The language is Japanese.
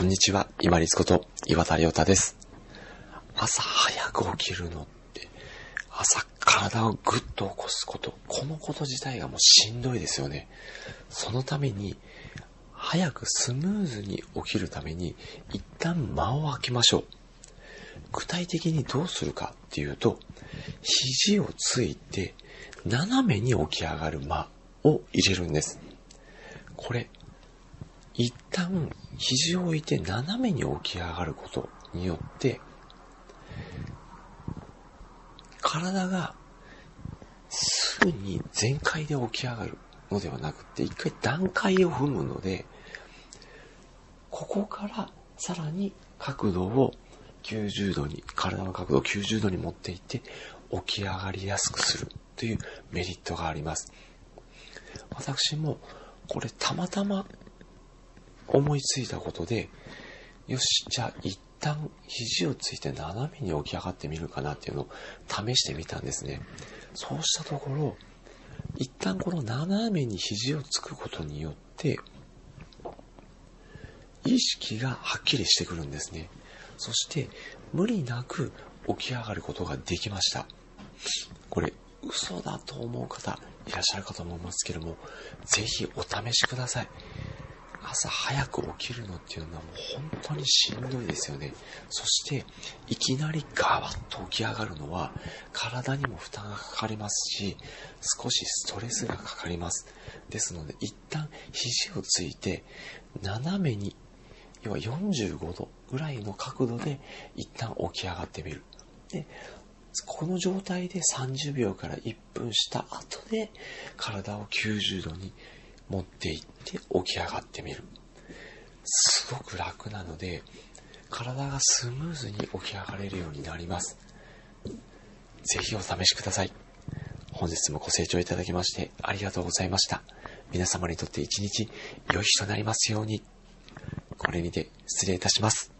こんにちは、今立こと岩田亮太です。朝早く起きるのって、朝体をぐっと起こすこと、このこと自体がもうしんどいですよね。そのために、早くスムーズに起きるために、一旦間を空けましょう。具体的にどうするかっていうと、肘をついて、斜めに起き上がる間を入れるんです。これ、一旦肘を置いて斜めに起き上がることによって、体がすぐに全開で起き上がるのではなくて、一回段階を踏むので、ここからさらに角度を90度に、体の角度を90度に持っていって、起き上がりやすくするというメリットがあります。私もこれたまたま思いついたことで、よし、じゃあ一旦肘をついて斜めに起き上がってみるかなっていうのを試してみたんですね。そうしたところ、一旦この斜めに肘をつくことによって、意識がはっきりしてくるんですね。そして、無理なく起き上がることができました。これ、嘘だと思う方いらっしゃるかと思いますけども、ぜひお試しください。朝早く起きるのっていうのはもう本当にしんどいですよね。そして、いきなりガワッと起き上がるのは、体にも負担がかかりますし、少しストレスがかかります。ですので、一旦肘をついて、斜めに、要は45度ぐらいの角度で、一旦起き上がってみる。で、この状態で30秒から1分した後で、体を90度に持っていって起き上がってみる。すごく楽なので、体がスムーズに起き上がれるようになります。ぜひお試しください。本日もご清聴いただきましてありがとうございました。皆様にとって一日良い日となりますように。これにて失礼いたします。